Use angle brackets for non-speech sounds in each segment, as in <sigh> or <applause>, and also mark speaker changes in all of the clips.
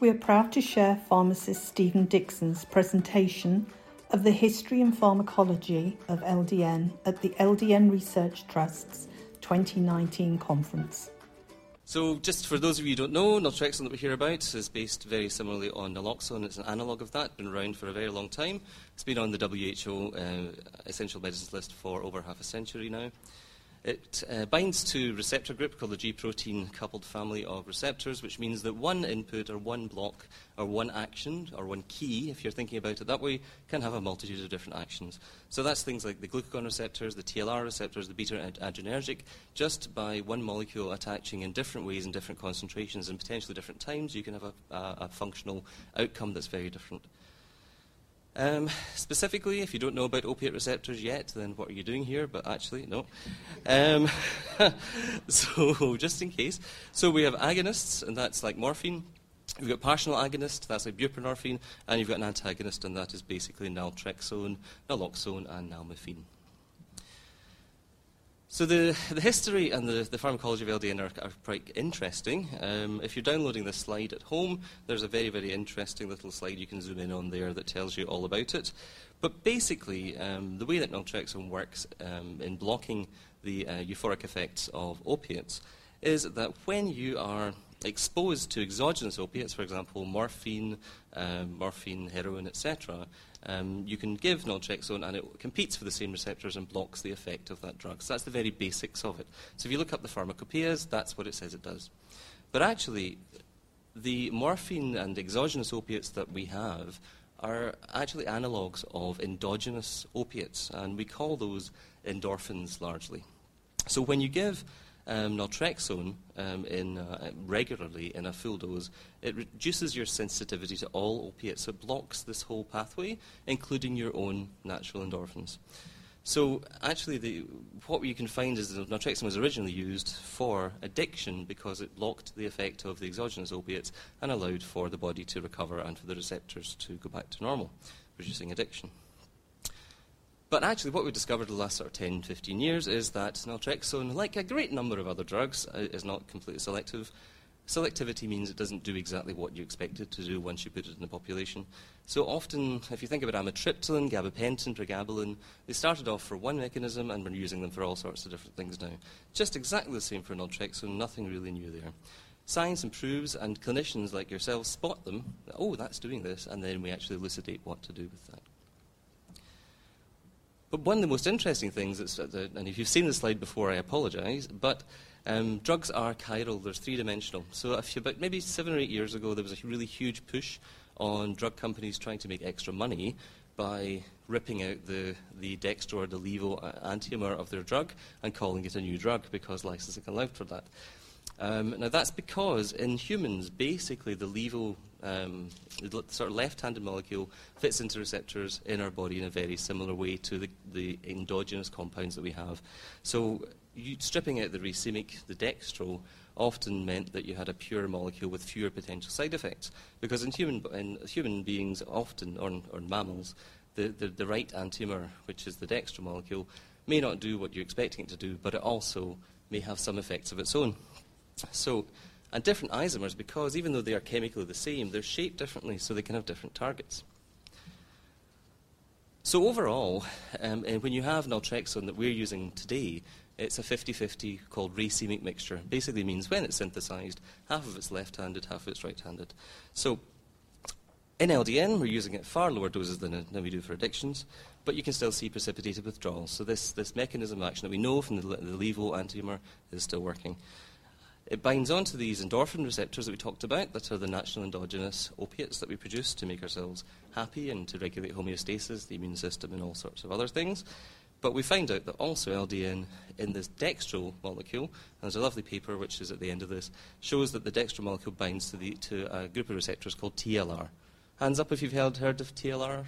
Speaker 1: We are proud to share pharmacist Stephen Dickson's presentation of the history and pharmacology of LDN at the LDN Research Trust's 2019 conference.
Speaker 2: So, just for those of you who don't know, naltrexone that we hear about is based very similarly on naloxone. It's an analogue of that, been around for a very long time. It's been on the WHO uh, essential medicines list for over half a century now. It uh, binds to receptor group called the G protein coupled family of receptors, which means that one input or one block or one action or one key, if you're thinking about it that way, can have a multitude of different actions. So that's things like the glucagon receptors, the TLR receptors, the beta adrenergic. Just by one molecule attaching in different ways in different concentrations and potentially different times, you can have a, a, a functional outcome that's very different. Um, specifically, if you don't know about opiate receptors yet, then what are you doing here? But actually, no. Um, <laughs> so, just in case. So, we have agonists, and that's like morphine. You've got partial agonist, that's like buprenorphine, and you've got an antagonist, and that is basically naltrexone, naloxone, and nalorphine. So the, the history and the, the pharmacology of LDN are, are quite interesting. Um, if you're downloading this slide at home, there's a very, very interesting little slide you can zoom in on there that tells you all about it. But basically, um, the way that naltrexone works um, in blocking the uh, euphoric effects of opiates is that when you are exposed to exogenous opiates, for example, morphine, um, morphine, heroin, etc., um, you can give naltrexone and it competes for the same receptors and blocks the effect of that drug. So that's the very basics of it. So if you look up the pharmacopoeias, that's what it says it does. But actually, the morphine and exogenous opiates that we have are actually analogues of endogenous opiates, and we call those endorphins largely. So when you give um, naltrexone um, in, uh, regularly in a full dose, it reduces your sensitivity to all opiates. So it blocks this whole pathway, including your own natural endorphins. So actually, the, what you can find is that naltrexone was originally used for addiction because it blocked the effect of the exogenous opiates and allowed for the body to recover and for the receptors to go back to normal, reducing addiction. But actually, what we discovered the last sort of 10, 15 years is that naltrexone, like a great number of other drugs, uh, is not completely selective. Selectivity means it doesn't do exactly what you expect it to do once you put it in the population. So often, if you think about amitriptyline, gabapentin, pregabalin, they started off for one mechanism and we're using them for all sorts of different things now. Just exactly the same for naltrexone, nothing really new there. Science improves and clinicians like yourselves spot them. Oh, that's doing this, and then we actually elucidate what to do with that. But one of the most interesting things, is, and if you've seen the slide before, I apologise, but um, drugs are chiral, they're three dimensional. So a few, about maybe seven or eight years ago, there was a really huge push on drug companies trying to make extra money by ripping out the, the dextro or the levo uh, antimer of their drug and calling it a new drug because licensing allowed for that. Um, now, that's because in humans, basically, the levo, um, the sort of left handed molecule, fits into receptors in our body in a very similar way to the, the endogenous compounds that we have. So, you, stripping out the racemic, the dextro, often meant that you had a pure molecule with fewer potential side effects. Because in human, in human beings, often, or, or mammals, the, the, the right antimer, which is the dextro molecule, may not do what you're expecting it to do, but it also may have some effects of its own. So, and different isomers, because even though they are chemically the same, they're shaped differently, so they can have different targets. So overall, um, eh, when you have naltrexone that we're using today, it's a 50-50 called racemic mixture. Basically means when it's synthesized, half of it's left-handed, half of it's right-handed. So in LDN, we're using it far lower doses than, than we do for addictions, but you can still see precipitated withdrawal. So this, this mechanism of action that we know from the, the levo antiomer is still working. It binds onto these endorphin receptors that we talked about, that are the natural endogenous opiates that we produce to make ourselves happy and to regulate homeostasis, the immune system, and all sorts of other things. But we find out that also LDN in this dextral molecule, and there's a lovely paper which is at the end of this, shows that the dextral molecule binds to, the, to a group of receptors called TLR. Hands up if you've heard, heard of TLR.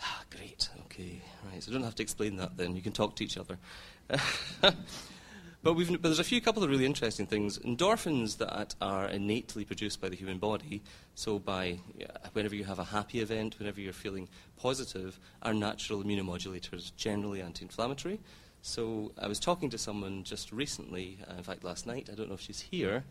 Speaker 2: Ah, great, okay, right, so I don't have to explain that then, you can talk to each other. <laughs> But, but, there's a few couple of really interesting things. Endorphins that are innately produced by the human body, so by whenever you have a happy event, whenever you're feeling positive, are natural immunomodulators, generally anti-inflammatory. So I was talking to someone just recently, uh, in fact last night, I don't know if she's here,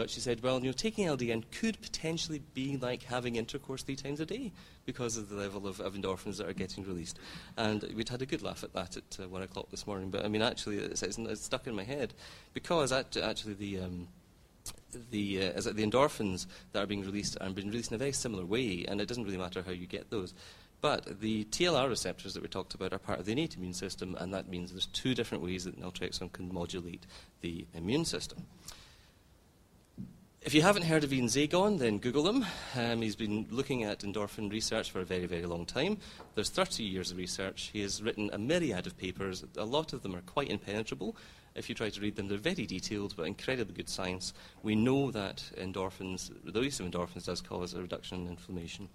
Speaker 2: but she said, well, you know, taking LDN could potentially be like having intercourse three times a day because of the level of, of endorphins that are getting released. And we'd had a good laugh at that at uh, one o'clock this morning. But I mean, actually, it's, it's, it's stuck in my head because at, actually the. Um, the, uh, the endorphins that are being released are being released in a very similar way, and it doesn't really matter how you get those. But the TLR receptors that we talked about are part of the innate immune system, and that means there's two different ways that naltrexone can modulate the immune system. If you haven't heard of Ian Zagon, then Google him. Um, he's been looking at endorphin research for a very, very long time. There's 30 years of research. He has written a myriad of papers. A lot of them are quite impenetrable. If you try to read them, they're very detailed but incredibly good science. We know that endorphins, the use of endorphins does cause a reduction in inflammation.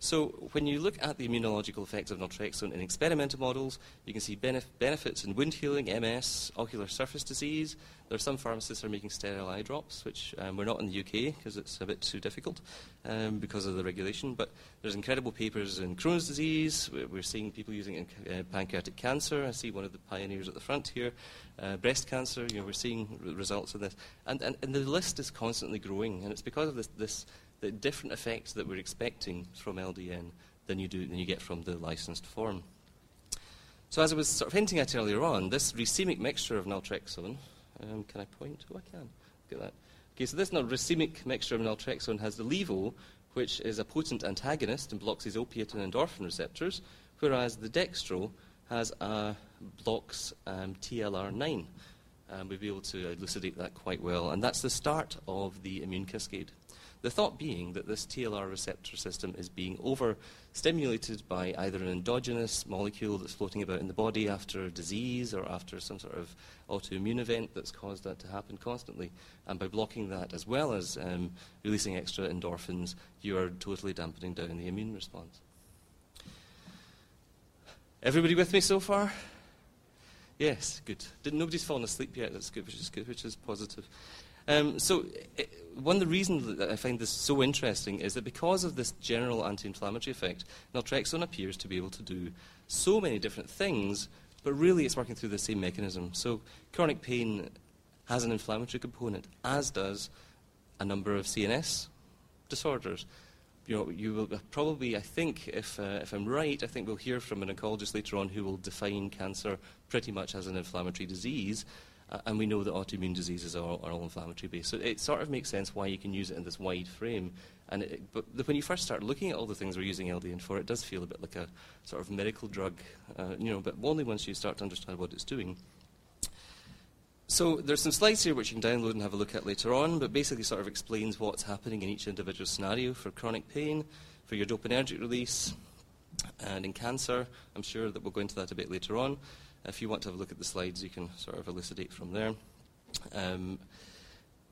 Speaker 2: So when you look at the immunological effects of naltrexone in experimental models, you can see benef- benefits in wound healing, MS, ocular surface disease. There are some pharmacists are making sterile eye drops, which um, we're not in the UK because it's a bit too difficult um, because of the regulation. But there's incredible papers in Crohn's disease. We're seeing people using it in uh, pancreatic cancer. I see one of the pioneers at the front here. Uh, breast cancer, you know, we're seeing r- results of this. And, and, and the list is constantly growing, and it's because of this, this – the different effects that we're expecting from LDN than you do than you get from the licensed form. So as I was sort of hinting at earlier on, this racemic mixture of naltrexone, um, can I point? Oh, I can. Look at that. Okay, so this racemic mixture of naltrexone has the levo, which is a potent antagonist and blocks these opiate and endorphin receptors, whereas the dextro has a blocks um, TLR9, and we will be able to elucidate that quite well. And that's the start of the immune cascade. The thought being that this TLR receptor system is being overstimulated by either an endogenous molecule that's floating about in the body after a disease or after some sort of autoimmune event that's caused that to happen constantly. And by blocking that as well as um, releasing extra endorphins, you are totally dampening down the immune response. Everybody with me so far? Yes, good. nobody's fallen asleep yet. That's good, which is good, which is positive. Um, so, it, eh, one of the reasons that I find this so interesting is that because of this general anti inflammatory effect, naltrexone appears to be able to do so many different things, but really it's working through the same mechanism. So, chronic pain has an inflammatory component, as does a number of CNS disorders you know, you will uh, probably, I think, if, uh, if I'm right, I think we'll hear from an oncologist later on who will define cancer pretty much as an inflammatory disease. Uh, and we know that autoimmune diseases are, are, all inflammatory based. So it sort of makes sense why you can use it in this wide frame. And it, but the, when you first start looking at all the things we're using LDN for, it does feel a bit like a sort of medical drug, uh, you know, but only once you start to understand what it's doing. So there's some slides here which you can download and have a look at later on, but basically sort of explains what's happening in each individual scenario for chronic pain, for your dopaminergic release, and in cancer. I'm sure that we'll go into that a bit later on. If you want to have a look at the slides, you can sort of elucidate from there. Um,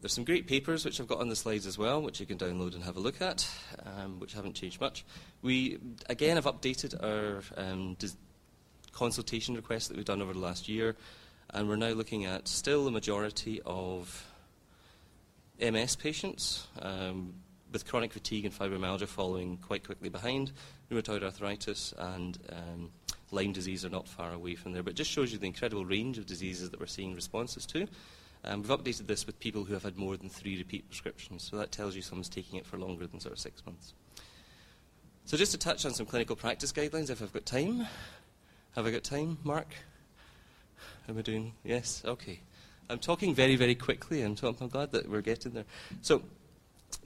Speaker 2: there's some great papers which I've got on the slides as well, which you can download and have a look at, um, which haven't changed much. We again have updated our um, dis- consultation requests that we've done over the last year. And we're now looking at still the majority of MS patients um, with chronic fatigue and fibromyalgia following quite quickly behind. Rheumatoid arthritis and um, Lyme disease are not far away from there, but it just shows you the incredible range of diseases that we're seeing responses to. Um, we've updated this with people who have had more than three repeat prescriptions, so that tells you someone's taking it for longer than sort of six months. So just to touch on some clinical practice guidelines, if I've got time. Have I got time, Mark? How am I doing? Yes? Okay. I'm talking very, very quickly, and I'm glad that we're getting there. So,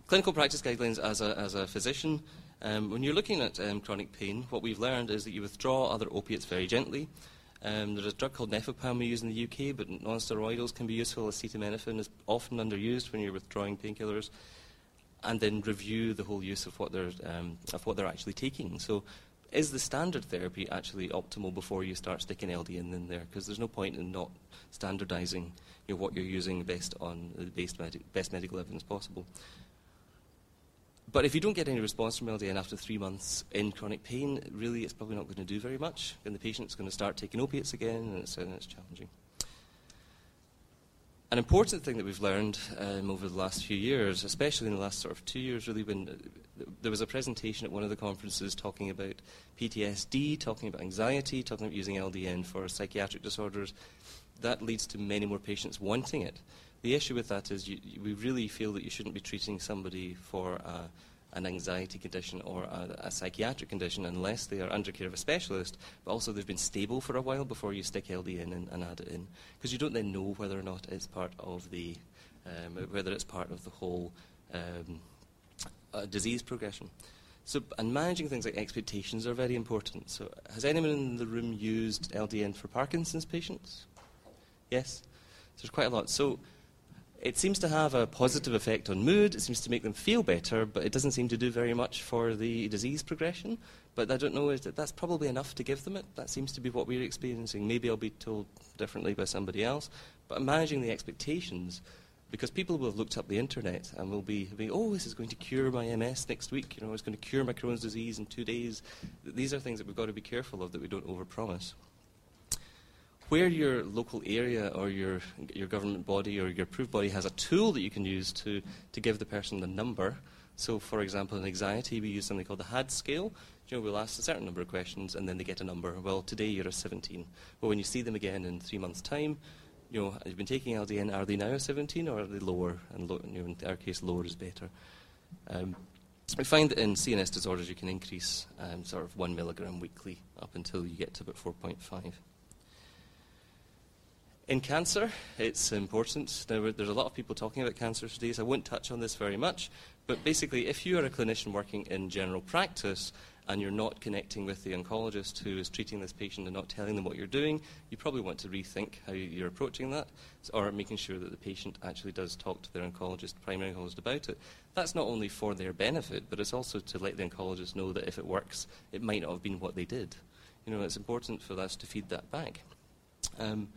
Speaker 2: clinical practice guidelines as a, as a physician. Um, when you're looking at um, chronic pain, what we've learned is that you withdraw other opiates very gently. Um, there's a drug called Nefopam we use in the UK, but non-steroidals can be useful. Acetaminophen is often underused when you're withdrawing painkillers. And then review the whole use of what they're, um, of what they're actually taking. So is the standard therapy actually optimal before you start sticking LDN in there? Because there's no point in not standardising you know, what you're using based on the best, medi- best medical evidence possible. But if you don't get any response from LDN after three months in chronic pain, really it's probably not going to do very much, and the patient's going to start taking opiates again, and it's, and it's challenging an important thing that we've learned um, over the last few years, especially in the last sort of two years, really, when uh, there was a presentation at one of the conferences talking about PTSD, talking about anxiety, talking about using LDN for psychiatric disorders, that leads to many more patients wanting it. The issue with that is you, you, we really feel that you shouldn't be treating somebody for a an anxiety condition or a, a, psychiatric condition unless they are under care of a specialist, but also they've been stable for a while before you stick LD in and, and add it in, because you don't then know whether or not it's part of the um, whether it's part of the whole um, uh, disease progression. So, and managing things like expectations are very important. So, has anyone in the room used LDN for Parkinson's patients? Yes, so there's quite a lot. So it seems to have a positive effect on mood, it seems to make them feel better, but it doesn't seem to do very much for the disease progression. But I don't know, that that's probably enough to give them it. That seems to be what we're experiencing. Maybe I'll be told differently by somebody else. But managing the expectations, because people will have looked up the internet and will be, be, oh, this is going to cure my MS next week, you know, it's going to cure my Crohn's disease in two days. These are things that we've got to be careful of that we don't overpromise where your local area or your, your government body or your approved body has a tool that you can use to, to give the person the number. So, for example, in anxiety, we use something called the HAD scale. You know, we'll ask a certain number of questions and then they get a number. Well, today you're a 17. Well, when you see them again in three months' time, you know, you've been taking LDN, are they now a 17 or are they lower? And you know, in our case, lower is better. Um, we find that in CNS disorders you can increase um, sort of 1 milligram weekly up until you get to about 4.5. In cancer, it's important. Now, there's a lot of people talking about cancer today, so I won't touch on this very much. But basically, if you are a clinician working in general practice and you're not connecting with the oncologist who is treating this patient and not telling them what you're doing, you probably want to rethink how you're approaching that or making sure that the patient actually does talk to their oncologist, primary oncologist, about it. That's not only for their benefit, but it's also to let the oncologist know that if it works, it might not have been what they did. You know, it's important for us to feed that back. Um,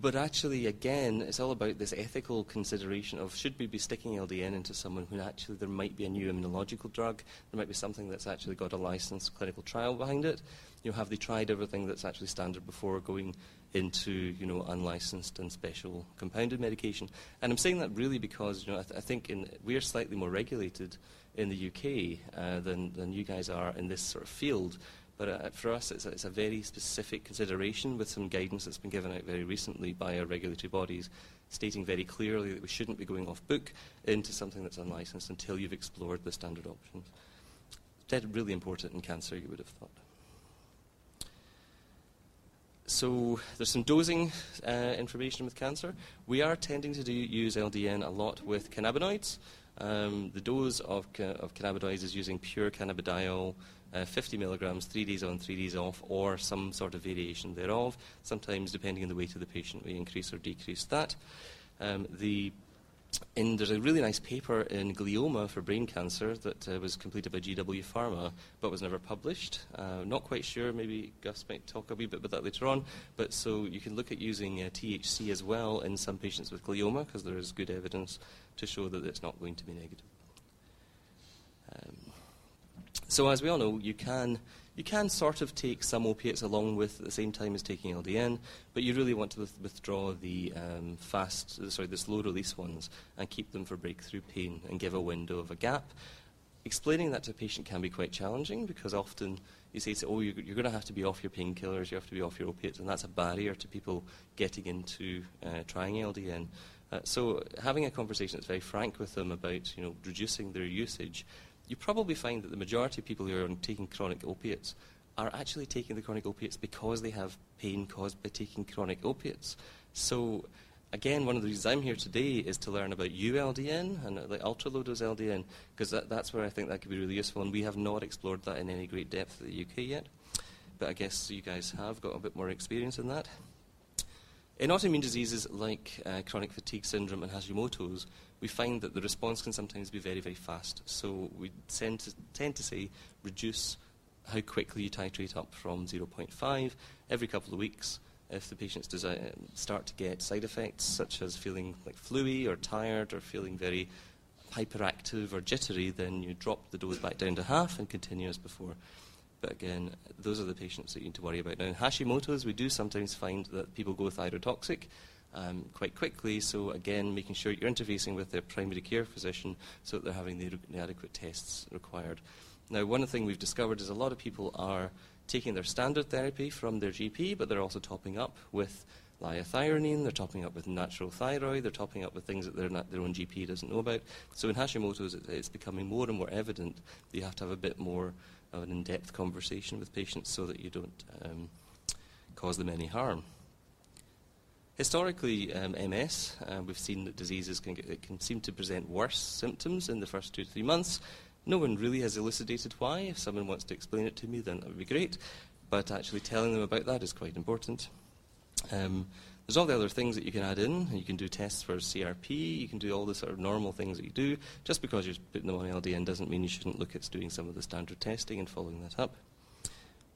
Speaker 2: but actually, again, it's all about this ethical consideration of should we be sticking LDN into someone when actually there might be a new immunological drug, there might be something that's actually got a licensed clinical trial behind it. You know, have they tried everything that's actually standard before going into you know unlicensed and special compounded medication? And I'm saying that really because you know I, th- I think in, we are slightly more regulated in the UK uh, than than you guys are in this sort of field but uh, for us, it's a, it's a, very specific consideration with some guidance that's been given out very recently by our regulatory bodies, stating very clearly that we shouldn't be going off book into something that's unlicensed until you've explored the standard options. Dead, really important in cancer, you would have thought. So there's some dosing uh, information with cancer. We are tending to do, use LDN a lot with cannabinoids. Um, the dose of, ca- of cannabinoids is using pure cannabidiol uh, 50 milligrams, three days on, three days off, or some sort of variation thereof. Sometimes, depending on the weight of the patient, we increase or decrease that. Um, the and there's a really nice paper in glioma for brain cancer that uh, was completed by GW Pharma but was never published. Uh, not quite sure, maybe Gus might talk a wee bit about that later on. But so you can look at using uh, THC as well in some patients with glioma because there is good evidence to show that it's not going to be negative. Um, so as we all know, you can you can sort of take some opiates along with at the same time as taking LDN, but you really want to withdraw the um, fast, sorry, the slow release ones and keep them for breakthrough pain and give a window of a gap. Explaining that to a patient can be quite challenging because often you say, oh, you're, you're going to have to be off your painkillers, you have to be off your opiates, and that's a barrier to people getting into uh, trying LDN. Uh, so having a conversation that's very frank with them about you know reducing their usage you probably find that the majority of people who are on taking chronic opiates are actually taking the chronic opiates because they have pain caused by taking chronic opiates. So, again, one of the reasons I'm here today is to learn about ULDN and the uh, ultra low dose LDN, because that, that's where I think that could be really useful, and we have not explored that in any great depth in the UK yet. But I guess you guys have got a bit more experience in that. In autoimmune diseases like uh, chronic fatigue syndrome and Hashimoto's, we find that the response can sometimes be very, very fast. So we tend to, tend to say reduce how quickly you titrate up from 0.5 every couple of weeks. If the patients desi- start to get side effects such as feeling like fluey or tired or feeling very hyperactive or jittery, then you drop the dose back down to half and continue as before. But again, those are the patients that you need to worry about. Now, in Hashimoto's, we do sometimes find that people go thyrotoxic. Um, quite quickly, so again, making sure you're interfacing with their primary care physician so that they're having the, the adequate tests required. Now, one thing we've discovered is a lot of people are taking their standard therapy from their GP, but they're also topping up with liothyronine, they're topping up with natural thyroid, they're topping up with things that their own GP doesn't know about. So in Hashimoto's, it, it's becoming more and more evident that you have to have a bit more of an in depth conversation with patients so that you don't um, cause them any harm. Historically, um, MS, uh, we've seen that diseases can, get, can seem to present worse symptoms in the first two to three months. No one really has elucidated why. If someone wants to explain it to me, then that would be great. But actually telling them about that is quite important. Um, there's all the other things that you can add in. You can do tests for CRP, you can do all the sort of normal things that you do. Just because you're putting them on LDN doesn't mean you shouldn't look at doing some of the standard testing and following that up.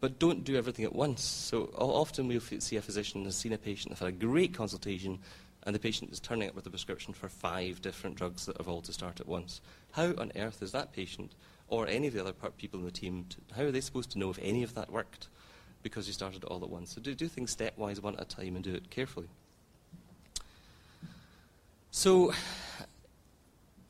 Speaker 2: But don't do everything at once. So often we'll see a physician has seen a patient, they've had a great consultation, and the patient is turning up with a prescription for five different drugs that have all to start at once. How on earth is that patient or any of the other people in the team, to, how are they supposed to know if any of that worked? because you started all at once. So do, do things stepwise, one at a time, and do it carefully. So,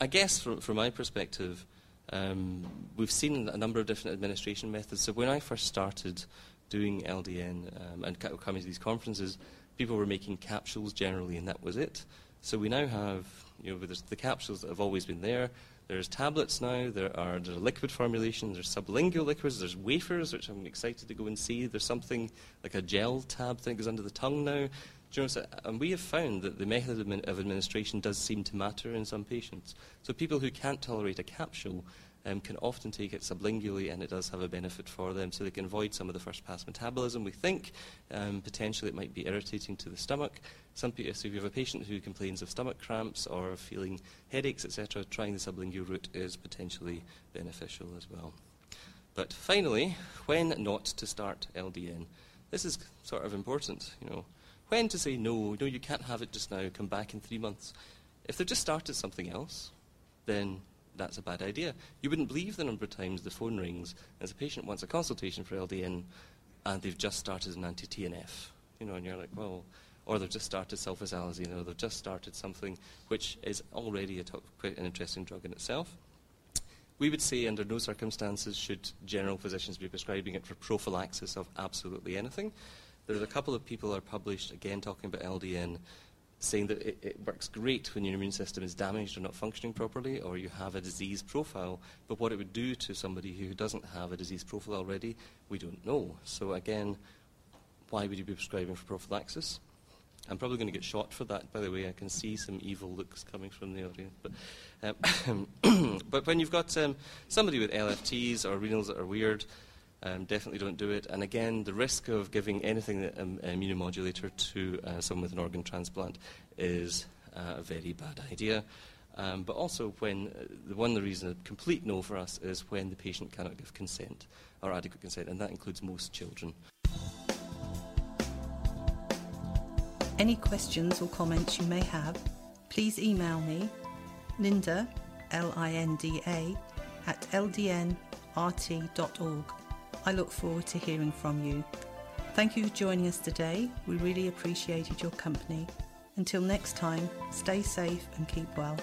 Speaker 2: I guess from, from my perspective, um, we've seen a number of different administration methods. So, when I first started doing LDN um, and coming to these conferences, people were making capsules generally, and that was it. So, we now have, you know, the capsules that have always been there there's tablets now, there are, liquid formulations, there's sublingual liquids, there's wafers, which I'm excited to go and see. There's something like a gel tab thing is under the tongue now. You know and we have found that the method of administration does seem to matter in some patients. So people who can't tolerate a capsule um, can often take it sublingually, and it does have a benefit for them. So they can avoid some of the first pass metabolism, we think. Um, potentially, it might be irritating to the stomach. Some people, so if you have a patient who complains of stomach cramps or feeling headaches, etc., trying the sublingual route is potentially beneficial as well. But finally, when not to start LDN. This is sort of important, you know. When to say no, no, you can't have it just now, come back in three months. If they've just started something else, then that's a bad idea. You wouldn't believe the number of times the phone rings as a patient wants a consultation for LDN and they've just started an anti TNF. You know, and you're like, well, or they've just started sulfasalazine, or they've just started something which is already quite an interesting drug in itself. We would say under no circumstances should general physicians be prescribing it for prophylaxis of absolutely anything. There's a couple of people are published, again, talking about LDN saying that it, it, works great when your immune system is damaged or not functioning properly or you have a disease profile, but what it would do to somebody who doesn't have a disease profile already, we don't know. So, again, why would you be prescribing for prophylaxis? I'm probably going to get shot for that, by the way. I can see some evil looks coming from the audience. But, um, <coughs> but when you've got um, somebody with LFTs or renals that are weird, um, definitely don't do it. And again, the risk of giving anything that um, immunomodulator to uh, someone with an organ transplant is uh, a very bad idea. Um, but also, when uh, one of the a complete no for us is when the patient cannot give consent or adequate consent, and that includes most children.
Speaker 1: Any questions or comments you may have, please email me, Linda, L I N D A, at ldnrt.org. I look forward to hearing from you. Thank you for joining us today. We really appreciated your company. Until next time, stay safe and keep well.